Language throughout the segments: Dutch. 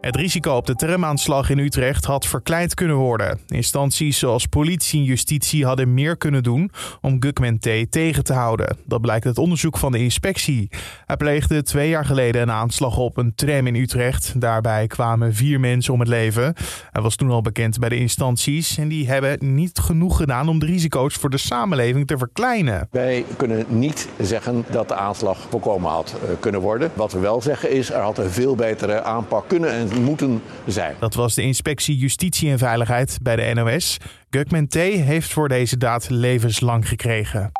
Het risico op de tramaanslag in Utrecht had verkleind kunnen worden. Instanties zoals politie en justitie hadden meer kunnen doen om Gugman T. tegen te houden. Dat blijkt uit onderzoek van de inspectie. Hij pleegde twee jaar geleden een aanslag op een tram in Utrecht. Daarbij kwamen vier mensen om het leven. Hij was toen al bekend bij de instanties en die hebben niet genoeg gedaan om de risico's voor de samenleving te verkleinen. Wij kunnen niet zeggen dat de aanslag voorkomen had eh, kunnen worden. Wat we wel zeggen is, er had een veel betere aanpak kunnen en moeten zijn. Dat was de inspectie Justitie en Veiligheid bij de NOS. Gugman T. heeft voor deze daad levenslang gekregen.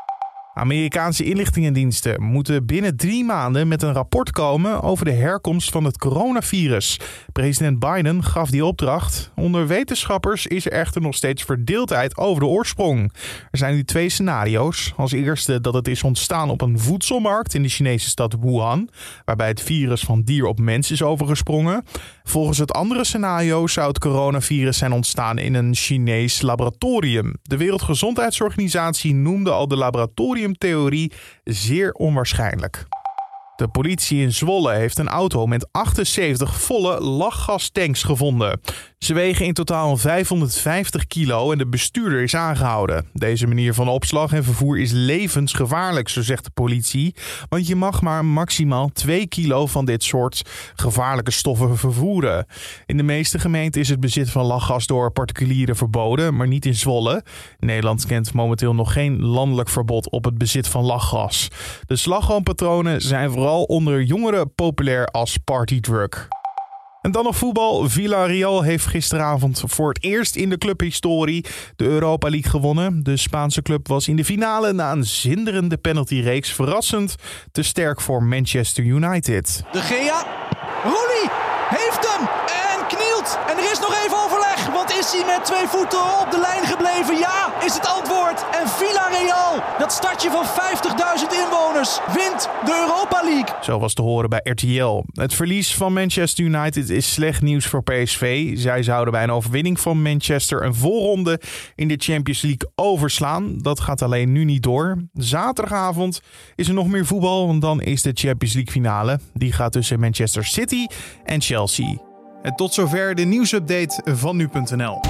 Amerikaanse inlichtingendiensten moeten binnen drie maanden met een rapport komen over de herkomst van het coronavirus. President Biden gaf die opdracht. Onder wetenschappers is er echter nog steeds verdeeldheid over de oorsprong. Er zijn nu twee scenario's. Als eerste dat het is ontstaan op een voedselmarkt in de Chinese stad Wuhan, waarbij het virus van dier op mens is overgesprongen. Volgens het andere scenario zou het coronavirus zijn ontstaan in een Chinees laboratorium. De Wereldgezondheidsorganisatie noemde al de laboratoriumtheorie zeer onwaarschijnlijk. De politie in Zwolle heeft een auto met 78 volle lachgastanks gevonden. Ze wegen in totaal 550 kilo en de bestuurder is aangehouden. Deze manier van opslag en vervoer is levensgevaarlijk, zo zegt de politie. Want je mag maar maximaal 2 kilo van dit soort gevaarlijke stoffen vervoeren. In de meeste gemeenten is het bezit van lachgas door particulieren verboden, maar niet in Zwolle. Nederland kent momenteel nog geen landelijk verbod op het bezit van lachgas. De slagroompatronen zijn vooral onder jongeren populair als partydrug. En dan nog voetbal. Villarreal heeft gisteravond voor het eerst in de clubhistorie de Europa League gewonnen. De Spaanse club was in de finale na een zinderende penaltyreeks verrassend te sterk voor Manchester United. De Gea, Rooney heeft hem en knielt. En er is nog even overleg, want is hij met twee voeten op de lijn gebleven? Ja, is het antwoord. En Villarreal, dat stadje van 50.000 inwoners, wint de Europa League. Zo was te horen bij RTL. Het verlies van Manchester United is slecht nieuws voor PSV. Zij zouden bij een overwinning van Manchester een voorronde in de Champions League overslaan. Dat gaat alleen nu niet door. Zaterdagavond is er nog meer voetbal, want dan is de Champions League finale. Die gaat tussen Manchester City en Chelsea. En tot zover de nieuwsupdate van nu.nl.